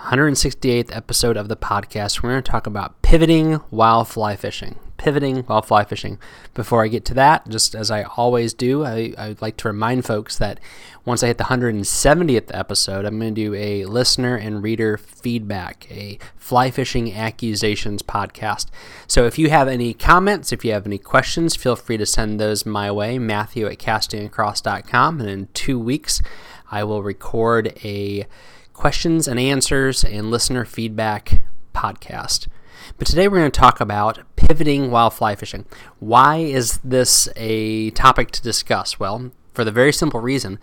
168th episode of the podcast. We're going to talk about pivoting while fly fishing. Pivoting while fly fishing. Before I get to that, just as I always do, I, I'd like to remind folks that once I hit the 170th episode, I'm going to do a listener and reader feedback, a fly fishing accusations podcast. So if you have any comments, if you have any questions, feel free to send those my way, Matthew at castingacross.com. And in two weeks, I will record a questions and answers and listener feedback podcast. But today we're going to talk about pivoting while fly fishing. Why is this a topic to discuss? Well, for the very simple reason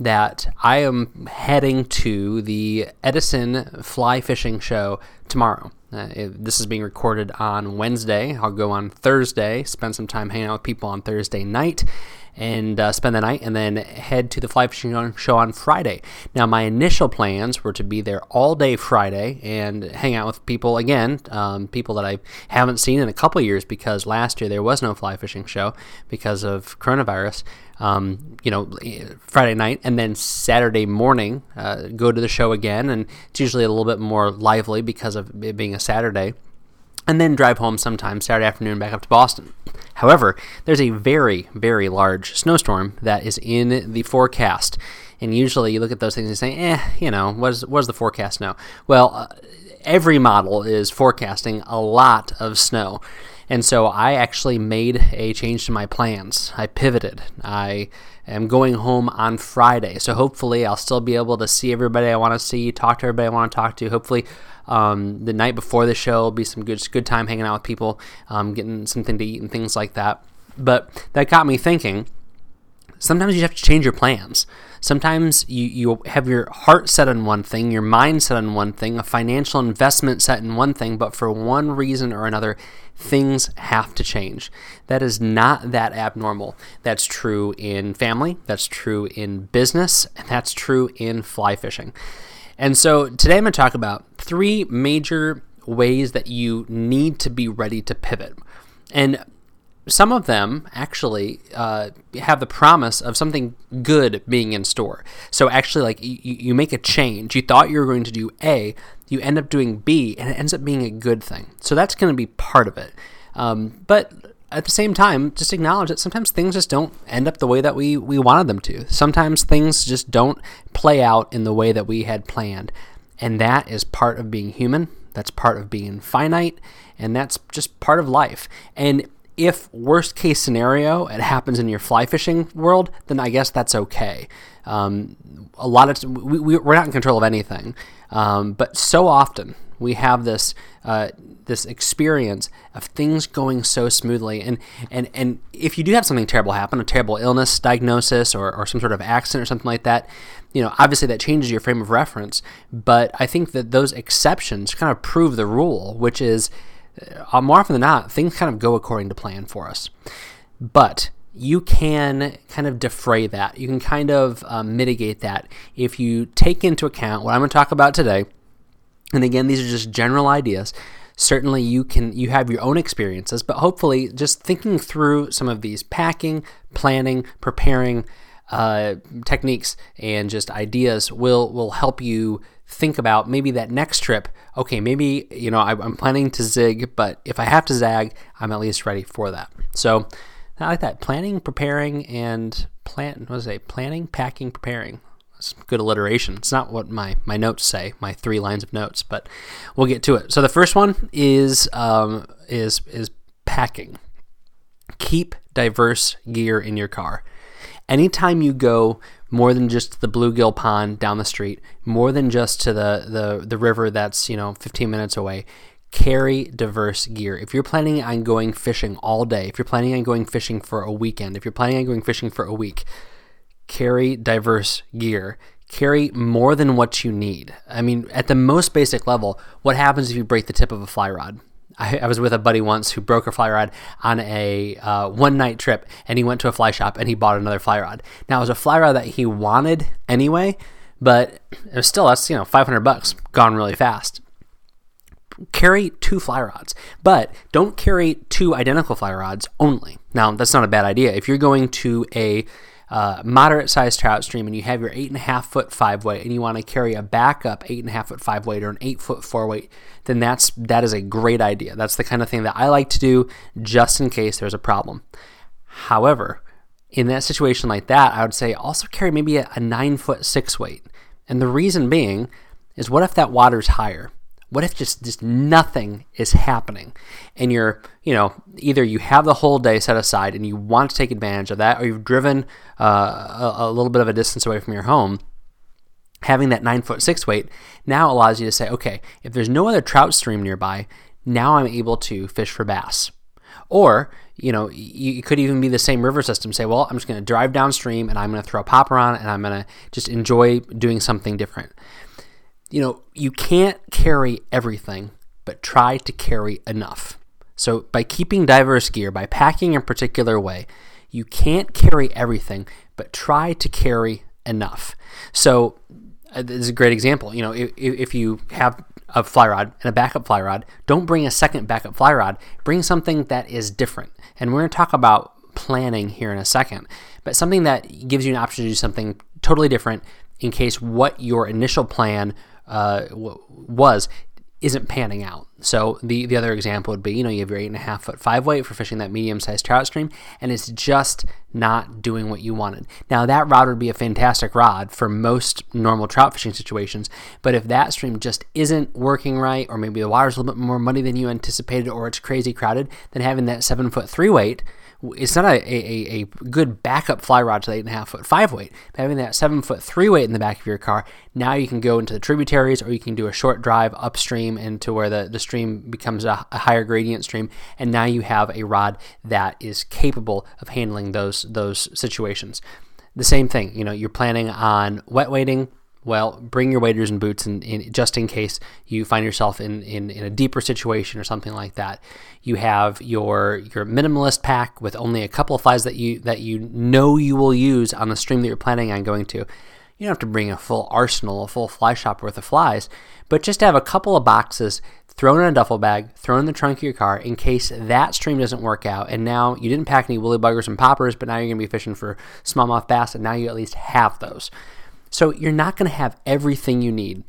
that I am heading to the Edison Fly Fishing Show tomorrow. Uh, it, this is being recorded on Wednesday. I'll go on Thursday, spend some time hanging out with people on Thursday night, and uh, spend the night and then head to the fly fishing show on Friday. Now, my initial plans were to be there all day Friday and hang out with people again, um, people that I haven't seen in a couple years because last year there was no fly fishing show because of coronavirus. Um, you know, Friday night and then Saturday morning, uh, go to the show again, and it's usually a little bit more lively because of it being a Saturday and then drive home sometime Saturday afternoon back up to Boston. However, there's a very, very large snowstorm that is in the forecast. And usually you look at those things and say, eh, you know, what, what does the forecast now? Well, uh, every model is forecasting a lot of snow. And so I actually made a change to my plans. I pivoted. I am going home on Friday. So hopefully I'll still be able to see everybody I want to see, talk to everybody I want to talk to. Hopefully um, the night before the show will be some good good time hanging out with people, um, getting something to eat and things like that. But that got me thinking. Sometimes you have to change your plans. Sometimes you, you have your heart set on one thing, your mind set on one thing, a financial investment set in one thing, but for one reason or another, things have to change. That is not that abnormal. That's true in family, that's true in business, and that's true in fly fishing. And so today I'm going to talk about three major ways that you need to be ready to pivot. And some of them actually uh, have the promise of something good being in store. So actually, like you, you make a change. You thought you were going to do A, you end up doing B, and it ends up being a good thing. So that's going to be part of it. Um, but at the same time, just acknowledge that sometimes things just don't end up the way that we, we wanted them to. Sometimes things just don't play out in the way that we had planned. And that is part of being human. That's part of being finite. And that's just part of life. And if worst case scenario it happens in your fly fishing world, then I guess that's okay. Um, a lot of we, we're not in control of anything, um, but so often We have this uh, this experience of things going so smoothly, and and and if you do have something terrible happen, a terrible illness diagnosis, or or some sort of accident or something like that, you know, obviously that changes your frame of reference. But I think that those exceptions kind of prove the rule, which is uh, more often than not, things kind of go according to plan for us. But you can kind of defray that. You can kind of um, mitigate that if you take into account what I'm going to talk about today. And again, these are just general ideas. Certainly, you can you have your own experiences, but hopefully, just thinking through some of these packing, planning, preparing uh, techniques and just ideas will will help you think about maybe that next trip. Okay, maybe you know I, I'm planning to zig, but if I have to zag, I'm at least ready for that. So I like that. Planning, preparing, and plan. What is it? Planning, packing, preparing. That's good alliteration. It's not what my, my notes say, my three lines of notes, but we'll get to it. So the first one is um, is is packing. Keep diverse gear in your car. Anytime you go more than just the bluegill pond down the street, more than just to the, the, the river that's, you know, 15 minutes away, carry diverse gear. If you're planning on going fishing all day, if you're planning on going fishing for a weekend, if you're planning on going fishing for a week, carry diverse gear. Carry more than what you need. I mean, at the most basic level, what happens if you break the tip of a fly rod? I, I was with a buddy once who broke a fly rod on a uh, one night trip, and he went to a fly shop and he bought another fly rod. Now it was a fly rod that he wanted anyway, but it was still that's you know 500 bucks gone really fast carry two fly rods, but don't carry two identical fly rods only. Now, that's not a bad idea. If you're going to a uh, moderate sized trout stream and you have your eight and a half foot five weight and you want to carry a backup eight and a half foot five weight or an eight foot four weight, then that's that is a great idea. That's the kind of thing that I like to do just in case there's a problem. However, in that situation like that, I would say also carry maybe a, a nine foot six weight. And the reason being is what if that water's higher? What if just just nothing is happening, and you're you know either you have the whole day set aside and you want to take advantage of that, or you've driven uh, a, a little bit of a distance away from your home. Having that nine foot six weight now allows you to say, okay, if there's no other trout stream nearby, now I'm able to fish for bass. Or, you know, you could even be the same river system. Say, well, I'm just going to drive downstream and I'm going to throw a popper on and I'm going to just enjoy doing something different you know, you can't carry everything, but try to carry enough. So, by keeping diverse gear, by packing in a particular way, you can't carry everything, but try to carry enough. So, uh, this is a great example. You know, if, if you have a fly rod and a backup fly rod, don't bring a second backup fly rod. Bring something that is different. And we're going to talk about planning here in a second, but something that gives you an option to do something totally different in case what your initial plan uh, was isn't panning out. So the the other example would be, you know, you have your eight and a half foot five weight for fishing that medium sized trout stream, and it's just not doing what you wanted. Now that rod would be a fantastic rod for most normal trout fishing situations, but if that stream just isn't working right, or maybe the water's a little bit more muddy than you anticipated, or it's crazy crowded, then having that seven foot three weight it's not a, a, a good backup fly rod to the eight and a half foot five weight. But having that seven foot three weight in the back of your car, now you can go into the tributaries or you can do a short drive upstream into where the, the stream becomes a, a higher gradient stream. And now you have a rod that is capable of handling those those situations. The same thing, you know, you're planning on wet wading well, bring your waders and boots in, in, just in case you find yourself in, in, in a deeper situation or something like that. You have your your minimalist pack with only a couple of flies that you that you know you will use on the stream that you're planning on going to. You don't have to bring a full arsenal, a full fly shop worth of flies, but just have a couple of boxes thrown in a duffel bag, thrown in the trunk of your car in case that stream doesn't work out. And now you didn't pack any woolly buggers and poppers, but now you're going to be fishing for smallmouth bass, and now you at least have those. So you're not going to have everything you need.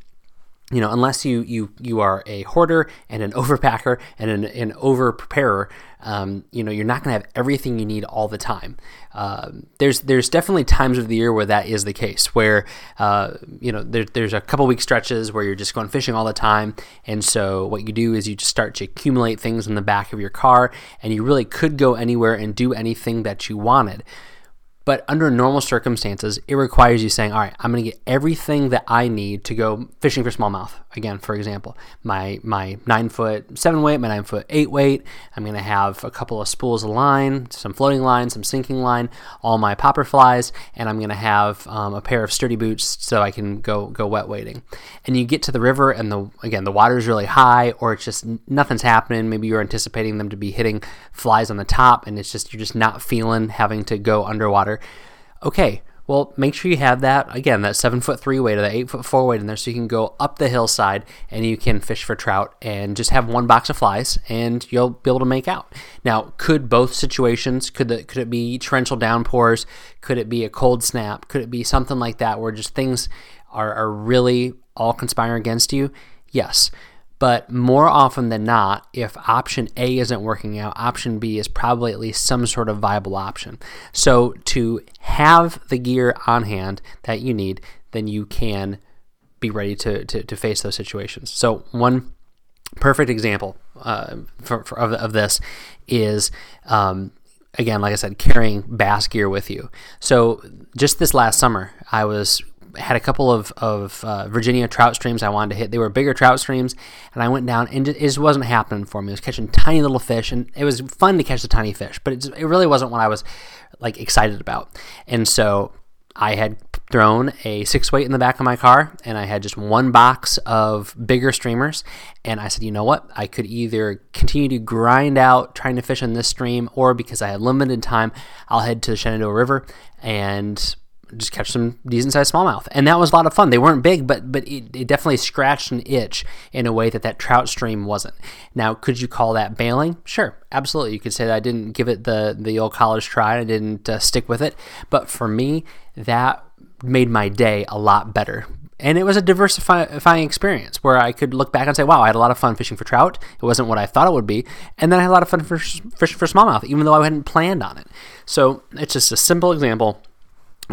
You know, unless you you you are a hoarder and an overpacker and an, an over preparer, um, you know, you're not going to have everything you need all the time. Uh, there's there's definitely times of the year where that is the case, where uh, you know there, there's a couple week stretches where you're just going fishing all the time, and so what you do is you just start to accumulate things in the back of your car, and you really could go anywhere and do anything that you wanted. But under normal circumstances, it requires you saying, all right, I'm going to get everything that I need to go fishing for smallmouth. Again, for example, my, my nine foot seven weight, my nine foot eight weight. I'm going to have a couple of spools of line, some floating line, some sinking line, all my popper flies, and I'm going to have um, a pair of sturdy boots so I can go, go wet wading. And you get to the river and the, again, the water's really high or it's just nothing's happening. Maybe you're anticipating them to be hitting flies on the top and it's just, you're just not feeling having to go underwater water. Okay, well, make sure you have that again, that seven foot three weight or that eight foot four weight in there, so you can go up the hillside and you can fish for trout and just have one box of flies, and you'll be able to make out. Now, could both situations could the, could it be torrential downpours? Could it be a cold snap? Could it be something like that where just things are, are really all conspiring against you? Yes. But more often than not, if option A isn't working out, option B is probably at least some sort of viable option. So to have the gear on hand that you need, then you can be ready to, to, to face those situations. So one perfect example uh, for, for, of, of this is um, again, like I said, carrying bass gear with you. So just this last summer, I was had a couple of, of uh, Virginia trout streams I wanted to hit. They were bigger trout streams, and I went down, and it just wasn't happening for me. I was catching tiny little fish, and it was fun to catch the tiny fish, but it, it really wasn't what I was like excited about. And so I had thrown a six weight in the back of my car, and I had just one box of bigger streamers. And I said, you know what? I could either continue to grind out trying to fish in this stream, or because I had limited time, I'll head to the Shenandoah River and just catch some decent sized smallmouth. And that was a lot of fun. They weren't big, but but it, it, definitely scratched an itch in a way that that trout stream wasn't. Now, could you call that bailing? Sure, absolutely. You could say that I didn't give it the the old college try. I didn't uh, stick with it. But for me, that made my day a lot better. And it was a diversifying experience where I could look back and say, wow, I had a lot of fun fishing for trout. It wasn't what I thought it would be. And then I had a lot of fun fishing for smallmouth, even though I hadn't planned on it. So it's just a simple example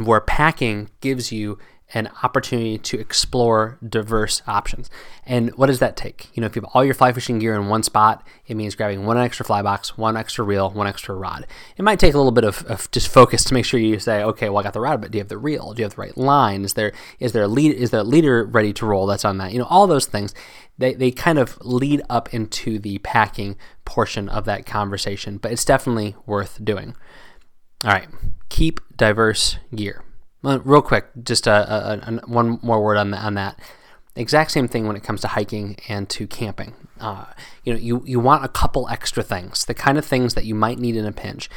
where packing gives you an opportunity to explore diverse options. And what does that take? You know, if you have all your fly fishing gear in one spot, it means grabbing one extra fly box, one extra reel, one extra rod. It might take a little bit of, of just focus to make sure you say, okay, well, I got the rod, but do you have the reel? Do you have the right line? Is there is there a lead is there a leader ready to roll that's on that? You know, all those things. They, they kind of lead up into the packing portion of that conversation, but it's definitely worth doing. All right, keep diverse gear. Real quick, just a, a, a, one more word on, the, on that. Exact same thing when it comes to hiking and to camping. Uh, you know, you, you want a couple extra things. The kind of things that you might need in a pinch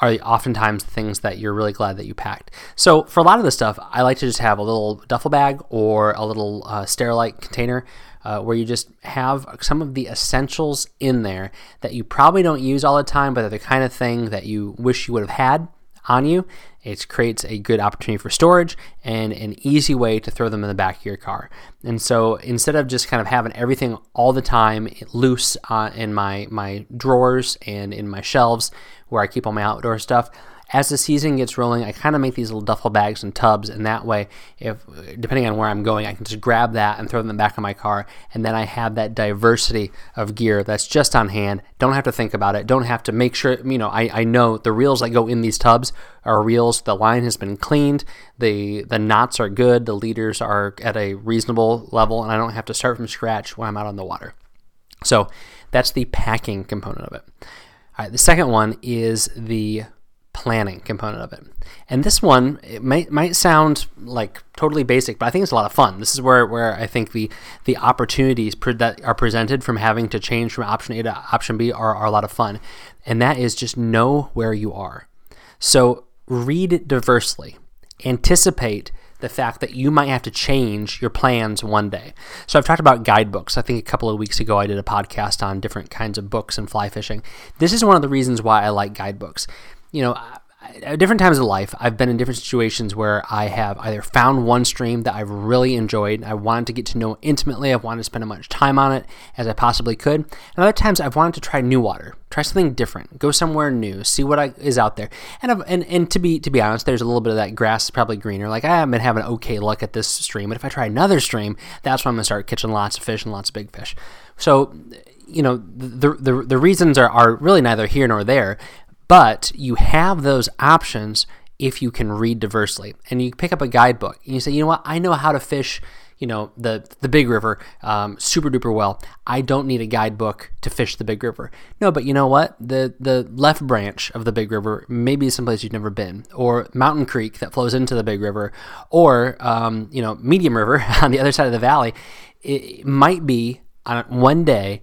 are oftentimes the things that you're really glad that you packed. So for a lot of this stuff, I like to just have a little duffel bag or a little uh, Sterilite container uh, where you just have some of the essentials in there that you probably don't use all the time, but they're the kind of thing that you wish you would have had on you. It creates a good opportunity for storage and an easy way to throw them in the back of your car. And so instead of just kind of having everything all the time loose uh, in my, my drawers and in my shelves where I keep all my outdoor stuff, as the season gets rolling, I kind of make these little duffel bags and tubs, and that way, if depending on where I'm going, I can just grab that and throw them in the back of my car, and then I have that diversity of gear that's just on hand. Don't have to think about it. Don't have to make sure you know. I, I know the reels that go in these tubs are reels. The line has been cleaned. the The knots are good. The leaders are at a reasonable level, and I don't have to start from scratch when I'm out on the water. So that's the packing component of it. All right, the second one is the planning component of it. And this one it might might sound like totally basic, but I think it's a lot of fun. This is where, where I think the the opportunities pre- that are presented from having to change from option A to option B are, are a lot of fun. And that is just know where you are. So read diversely. Anticipate the fact that you might have to change your plans one day. So I've talked about guidebooks. I think a couple of weeks ago I did a podcast on different kinds of books and fly fishing. This is one of the reasons why I like guidebooks you know, at different times of life, I've been in different situations where I have either found one stream that I've really enjoyed, I wanted to get to know intimately, I've wanted to spend as much time on it as I possibly could. And other times, I've wanted to try new water, try something different, go somewhere new, see what I, is out there. And I've, and and to be to be honest, there's a little bit of that grass is probably greener. Like I've been having okay luck at this stream, but if I try another stream, that's when I'm gonna start catching lots of fish and lots of big fish. So you know the the, the reasons are, are really neither here nor there but you have those options if you can read diversely. And you pick up a guidebook and you say, you know what, I know how to fish you know the the big river um, super duper well. I don't need a guidebook to fish the big river. No, but you know what? The the left branch of the big river maybe someplace you've never been, or Mountain Creek that flows into the big river, or um, you know Medium River on the other side of the valley. It might be on one day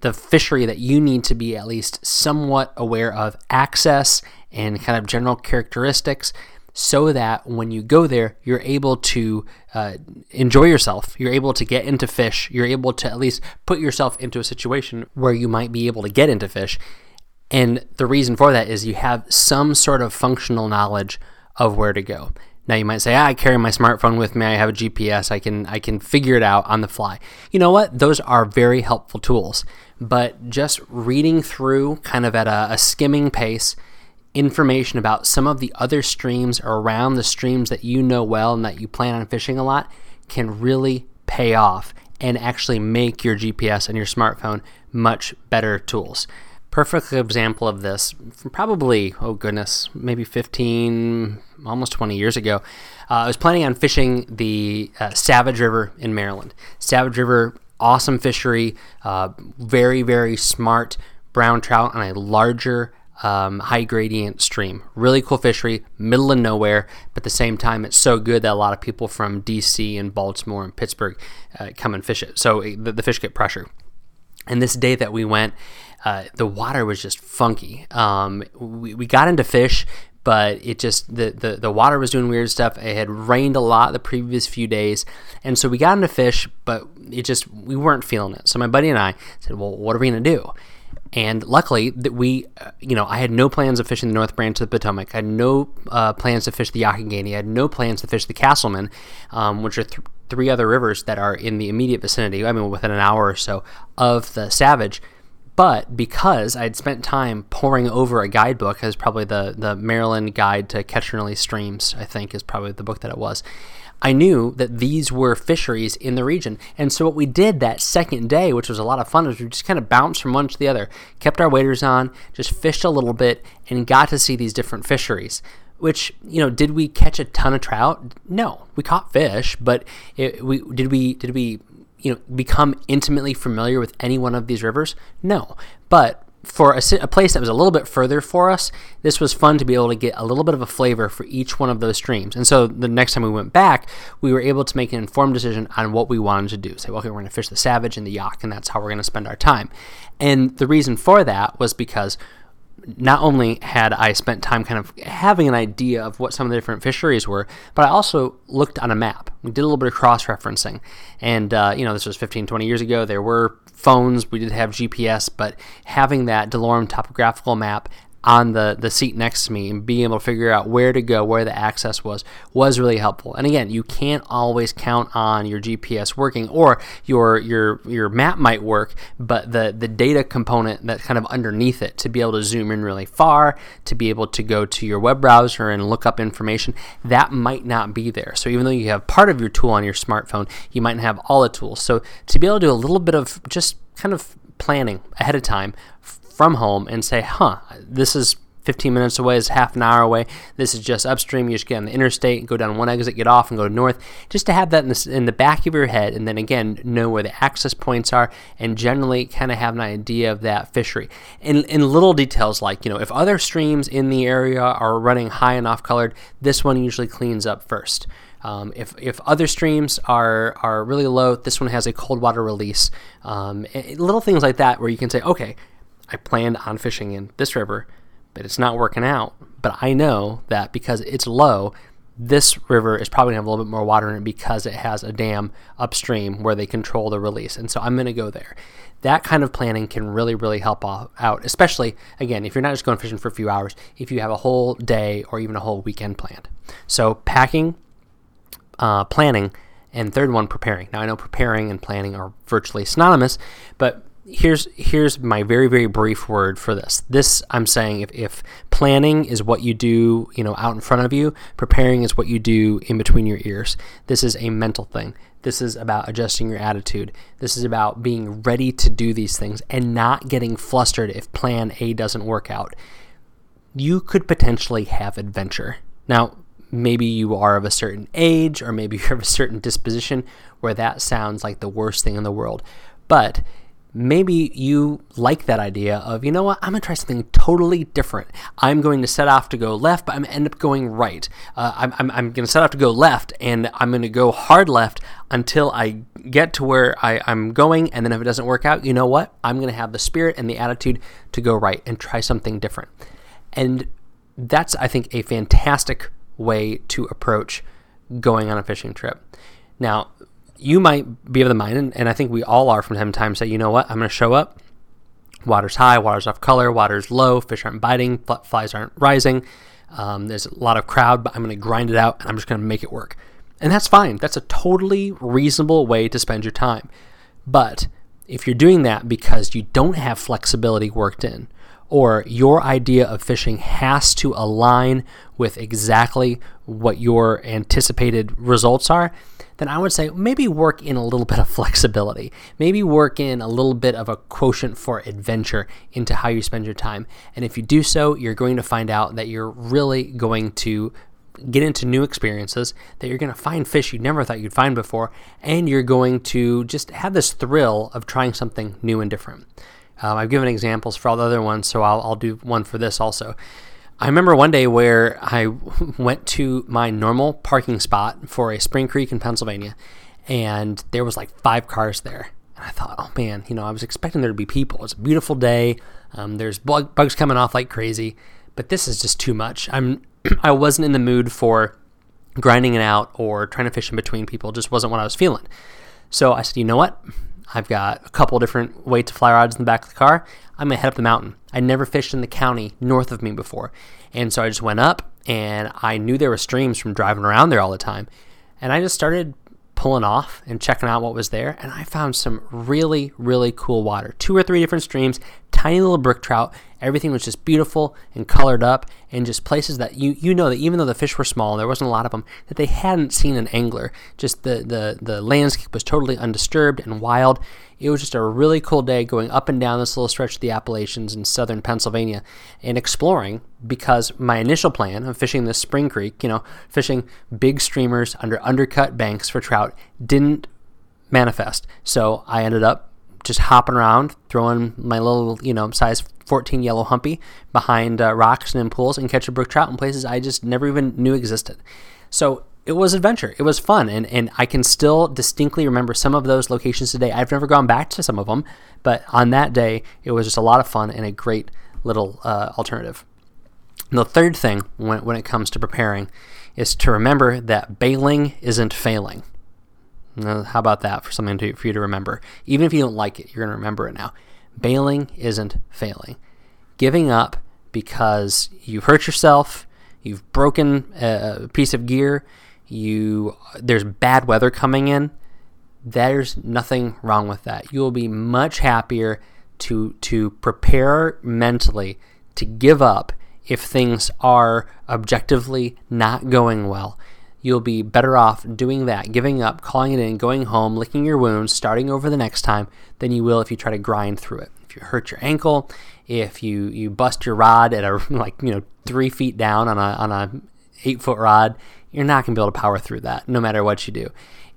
the fishery that you need to be at least somewhat aware of access and kind of general characteristics so that when you go there, you're able to uh, enjoy yourself. You're able to get into fish. You're able to at least put yourself into a situation where you might be able to get into fish. And the reason for that is you have some sort of functional knowledge of where to go. Now you might say, ah, I carry my smartphone with me. I have a GPS. I can I can figure it out on the fly. You know what? Those are very helpful tools. But just reading through, kind of at a, a skimming pace, information about some of the other streams around the streams that you know well and that you plan on fishing a lot can really pay off and actually make your GPS and your smartphone much better tools. Perfect example of this from probably, oh goodness, maybe 15, almost 20 years ago. Uh, I was planning on fishing the uh, Savage River in Maryland. Savage River, awesome fishery, uh, very, very smart brown trout on a larger um, high gradient stream. Really cool fishery, middle of nowhere, but at the same time, it's so good that a lot of people from DC and Baltimore and Pittsburgh uh, come and fish it. So the, the, fish get pressure. And this day that we went, uh, the water was just funky. Um, we, we got into fish, but it just the, the the water was doing weird stuff. It had rained a lot the previous few days, and so we got into fish, but it just we weren't feeling it. So my buddy and I said, "Well, what are we gonna do?" And luckily, that we, you know, I had no plans of fishing the North Branch of the Potomac. I had no uh, plans to fish the Youghiogheny. I had no plans to fish the Casselman, um, which are th- three other rivers that are in the immediate vicinity. I mean, within an hour or so of the Savage. But because I had spent time poring over a guidebook, as probably the the Maryland Guide to Catch and Release Streams, I think is probably the book that it was. I knew that these were fisheries in the region. And so what we did that second day, which was a lot of fun, was we just kind of bounced from one to the other, kept our waders on, just fished a little bit, and got to see these different fisheries. Which you know, did we catch a ton of trout? No, we caught fish, but it, we did we did we you know become intimately familiar with any one of these rivers? No, but for a, a, place that was a little bit further for us, this was fun to be able to get a little bit of a flavor for each one of those streams. And so the next time we went back, we were able to make an informed decision on what we wanted to do. Say, well, okay, we're going to fish the Savage and the Yough, and that's how we're going to spend our time. And the reason for that was because not only had I spent time kind of having an idea of what some of the different fisheries were, but I also looked on a map. We did a little bit of cross referencing. And, uh, you know, this was 15, 20 years ago. There were phones, we did have GPS, but having that DeLorme topographical map on the, the seat next to me and being able to figure out where to go, where the access was, was really helpful. And again, you can't always count on your GPS working or your your your map might work, but the, the data component that kind of underneath it to be able to zoom in really far, to be able to go to your web browser and look up information, that might not be there. So even though you have part of your tool on your smartphone, you might not have all the tools. So to be able to do a little bit of just kind of planning ahead of time from home and say, huh, this is 15 minutes away, is half an hour away. This is just upstream. You just get on the interstate, go down one exit, get off, and go north. Just to have that in the, in the back of your head, and then again, know where the access points are, and generally kind of have an idea of that fishery. In, in little details like, you know, if other streams in the area are running high and off colored, this one usually cleans up first. Um, if, if other streams are, are really low, this one has a cold water release. Um, little things like that where you can say, okay, I planned on fishing in this river, but it's not working out. But I know that because it's low, this river is probably going to have a little bit more water in it because it has a dam upstream where they control the release. And so I'm going to go there. That kind of planning can really, really help out, especially, again, if you're not just going fishing for a few hours, if you have a whole day or even a whole weekend planned. So packing, uh, planning, and third one, preparing. Now, I know preparing and planning are virtually synonymous, but here's here's my very very brief word for this. This i'm saying if, if planning is what you do you know out in front of you preparing is what you do in between your ears. This is a mental thing. This is about adjusting your attitude. This is about being ready to do these things and not getting flustered if plan a doesn't work out. You could potentially have adventure. Now, maybe you are of a certain age or maybe you're of a certain disposition where that sounds like the worst thing in the world. But maybe you like that idea of, you know what, I'm going to try something totally different. I'm going to set off to go left, but I'm going to end up going right. Uh, I'm, I'm, I'm going to set off to go left, and I'm going to go hard left until I get to where I, I'm going. And then if it doesn't work out, you know what? I'm going to have the spirit and the attitude to go right and try something different. And that's, I think, a fantastic way to approach going on a fishing trip. Now, you might be of the mind, and, and I think we all are from time to time, say, you know what, I'm going to show up. Water's high, water's off color, water's low, fish aren't biting, flies aren't rising. Um, there's a lot of crowd, but I'm going to grind it out and I'm just going to make it work. And that's fine. That's a totally reasonable way to spend your time. But if you're doing that because you don't have flexibility worked in, or your idea of fishing has to align with exactly what your anticipated results are, then I would say maybe work in a little bit of flexibility. Maybe work in a little bit of a quotient for adventure into how you spend your time. And if you do so, you're going to find out that you're really going to get into new experiences, that you're going to find fish you never thought you'd find before, and you're going to just have this thrill of trying something new and different. Um, I've given examples for all the other ones, so I'll, I'll do one for this also. I remember one day where I went to my normal parking spot for a Spring Creek in Pennsylvania, and there was like five cars there. And I thought, oh man, you know, I was expecting there to be people. It's a beautiful day. Um, there's bug, bugs coming off like crazy, but this is just too much. I'm I wasn't in the mood for grinding it out or trying to fish in between people. It just wasn't what I was feeling. So I said, you know what? I've got a couple different weight to fly rods in the back of the car. I'm gonna head up the mountain. I never fished in the county north of me before, and so I just went up, and I knew there were streams from driving around there all the time, and I just started pulling off and checking out what was there, and I found some really, really cool water. Two or three different streams, tiny little brook trout. Everything was just beautiful and colored up, and just places that you you know that even though the fish were small, there wasn't a lot of them, that they hadn't seen an angler. Just the the the landscape was totally undisturbed and wild. It was just a really cool day going up and down this little stretch of the Appalachians in southern Pennsylvania and exploring because my initial plan of fishing this spring creek, you know, fishing big streamers under undercut banks for trout didn't manifest. So I ended up just hopping around, throwing my little, you know, size 14 yellow humpy behind uh, rocks and in pools and catch a brook trout in places I just never even knew existed. So it was adventure. It was fun, and and I can still distinctly remember some of those locations today. I've never gone back to some of them, but on that day, it was just a lot of fun and a great little uh, alternative. And the third thing when when it comes to preparing is to remember that bailing isn't failing. Now, how about that for something to, for you to remember? Even if you don't like it, you're going to remember it now. Bailing isn't failing. Giving up because you've hurt yourself, you've broken a piece of gear, you there's bad weather coming in, there's nothing wrong with that. You will be much happier to to prepare mentally to give up if things are objectively not going well. You'll be better off doing that, giving up, calling it in, going home, licking your wounds, starting over the next time than you will if you try to grind through it. If you hurt your ankle, if you you bust your rod at a like you know three feet down on a on a eight foot rod, you're not to be able to power through that no matter what you do.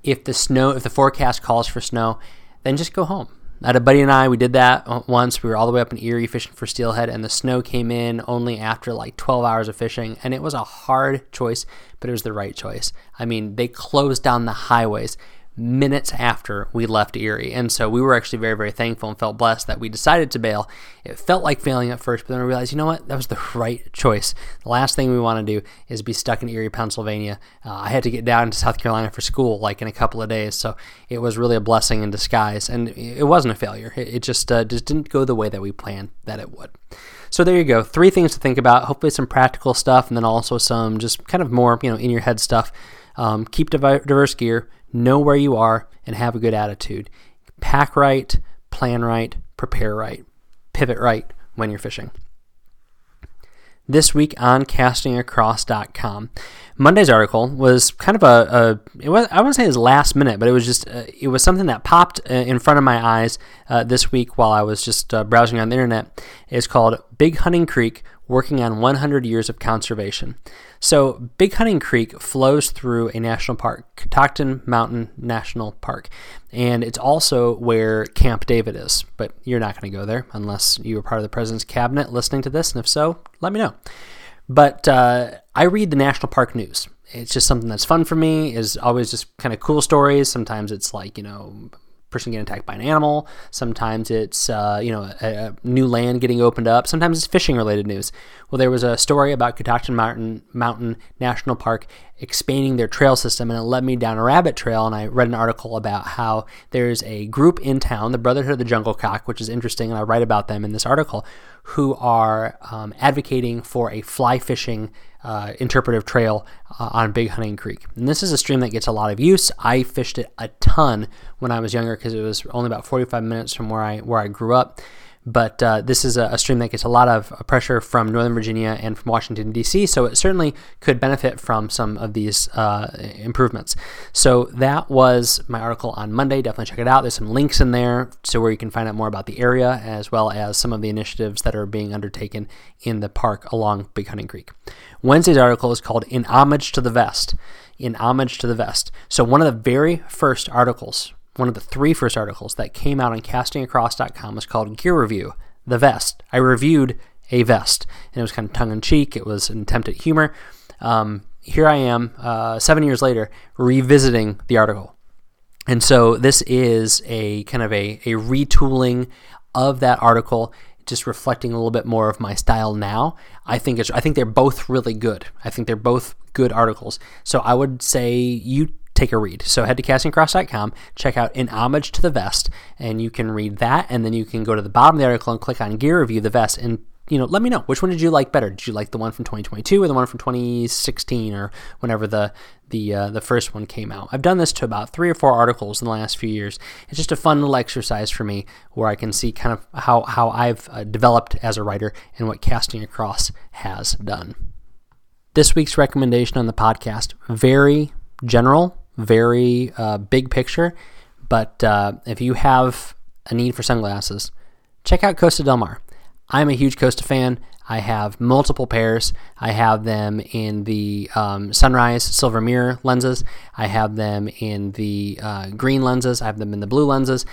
If the snow, if the forecast calls for snow, then just go home. I had a buddy and I, we did that once. We were all the way up in Erie fishing for steelhead, and the snow came in only after like 12 hours of fishing. And it was a hard choice, but it was the right choice. I mean, they closed down the highways minutes after we left Erie. And so we were actually very, very thankful and felt blessed that we decided to bail. It felt like failing at first, but then we realized, you know what? That was the right choice. The last thing we want to do is be stuck in Erie, Pennsylvania. Uh, I had to get down to South Carolina for school like in a couple of days. So it was really a blessing in disguise. And it wasn't a failure. It, just, uh, just didn't go the way that we planned that it would. So there you go. Three things to think about. Hopefully some practical stuff and then also some just kind of more, you know, in your head stuff. Um, keep diverse gear know where you are, and have a good attitude. Pack right, plan right, prepare right, pivot right when you're fishing. This week on castingacross.com, Monday's article was kind of a, a it was I wouldn't say it was last minute, but it was just uh, it was something that popped uh, in front of my eyes uh, this week while I was just uh, browsing on the internet. It's called Big Hunting Creek working on 100 years of conservation. So, Big Hunting Creek flows through a national park, Catoctin Mountain National Park, and it's also where Camp David is. But you're not going to go there unless you were part of the president's cabinet listening to this, and if so, let me know. But uh, I read the national park news. It's just something that's fun for me. Is always just kind of cool stories. Sometimes it's like you know person getting attacked by an animal. Sometimes it's uh, you know a, a, new land getting opened up. Sometimes it's fishing related news. Well, there was a story about Catoctin Mountain Mountain National Park expanding their trail system, and it led me down a rabbit trail. And I read an article about how there's a group in town, the Brotherhood of the Jungle Cock, which is interesting, and I write about them in this article, who are um, advocating for a fly fishing uh, interpretive trail uh, on Big Hunting Creek. And this is a stream that gets a lot of use. I fished it a ton when I was younger because it was only about 45 minutes from where I where I grew up. But uh, this is a, a, stream that gets a lot of pressure from Northern Virginia and from Washington, D.C., so it certainly could benefit from some of these uh, improvements. So that was my article on Monday. Definitely check it out. There's some links in there so where you can find out more about the area as well as some of the initiatives that are being undertaken in the park along Big Hunting Creek. Wednesday's article is called In Homage to the Vest. In Homage to the Vest. So, one of the very first articles one of the three first articles that came out on castingacross.com was called Gear Review, the vest. I reviewed a vest, and it was kind of tongue in cheek. It was an attempt at humor. Um, here I am, uh, seven years later, revisiting the article. And so this is a kind of a, a retooling of that article, just reflecting a little bit more of my style now. I think it's I think they're both really good. I think they're both good articles. So I would say you take a read. So head to castingacross.com, check out In Homage to the Vest, and you can read that. And then you can go to the bottom of the article and click on Gear Review the Vest and you know, let me know which one did you like better. Did you like the one from 2022 or the one from 2016 or whenever the the uh, the first one came out? I've done this to about three or four articles in the last few years. It's just a fun little exercise for me where I can see kind of how how I've uh, developed as a writer and what Casting Across has done. This week's recommendation on the podcast very general very uh, big picture. But uh, if you have a need for sunglasses, check out Costa Del Mar. I'm a huge Costa fan. I have multiple pairs. I have them in the um, Sunrise Silver Mirror lenses. I have them in the uh, green lenses. I have them in the blue lenses.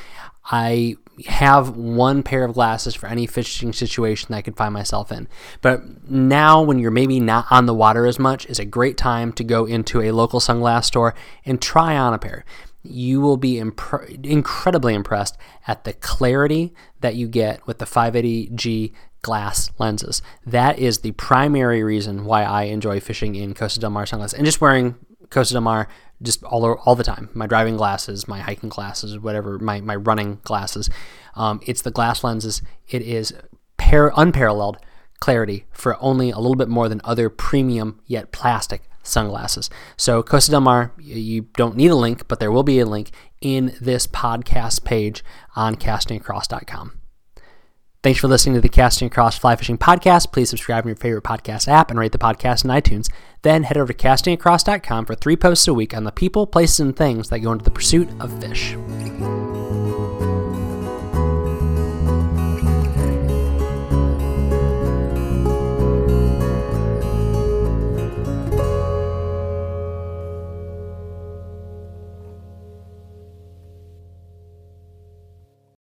I have one pair of glasses for any fishing situation that I could find myself in. But now, when you're maybe not on the water as much, is a great time to go into a local sunglass store and try on a pair. You will be imp- incredibly impressed at the clarity that you get with the 580G glass lenses. That is the primary reason why I enjoy fishing in Costa Del Mar sunglasses and just wearing Costa Del Mar just all all the time. My driving glasses, my hiking glasses, whatever, my my running glasses. Um, it's the glass lenses. It is par- unparalleled clarity for only a little bit more than other premium yet plastic sunglasses. So Costa Del Mar, you don't need a link, but there will be a link in this podcast page on castingacross.com. Thanks for listening to the Casting Across Fly Fishing Podcast. Please subscribe in your favorite podcast app and rate the podcast in iTunes. Then head over to castingacross.com for three posts a week on the people, places, and things that go into the pursuit of fish.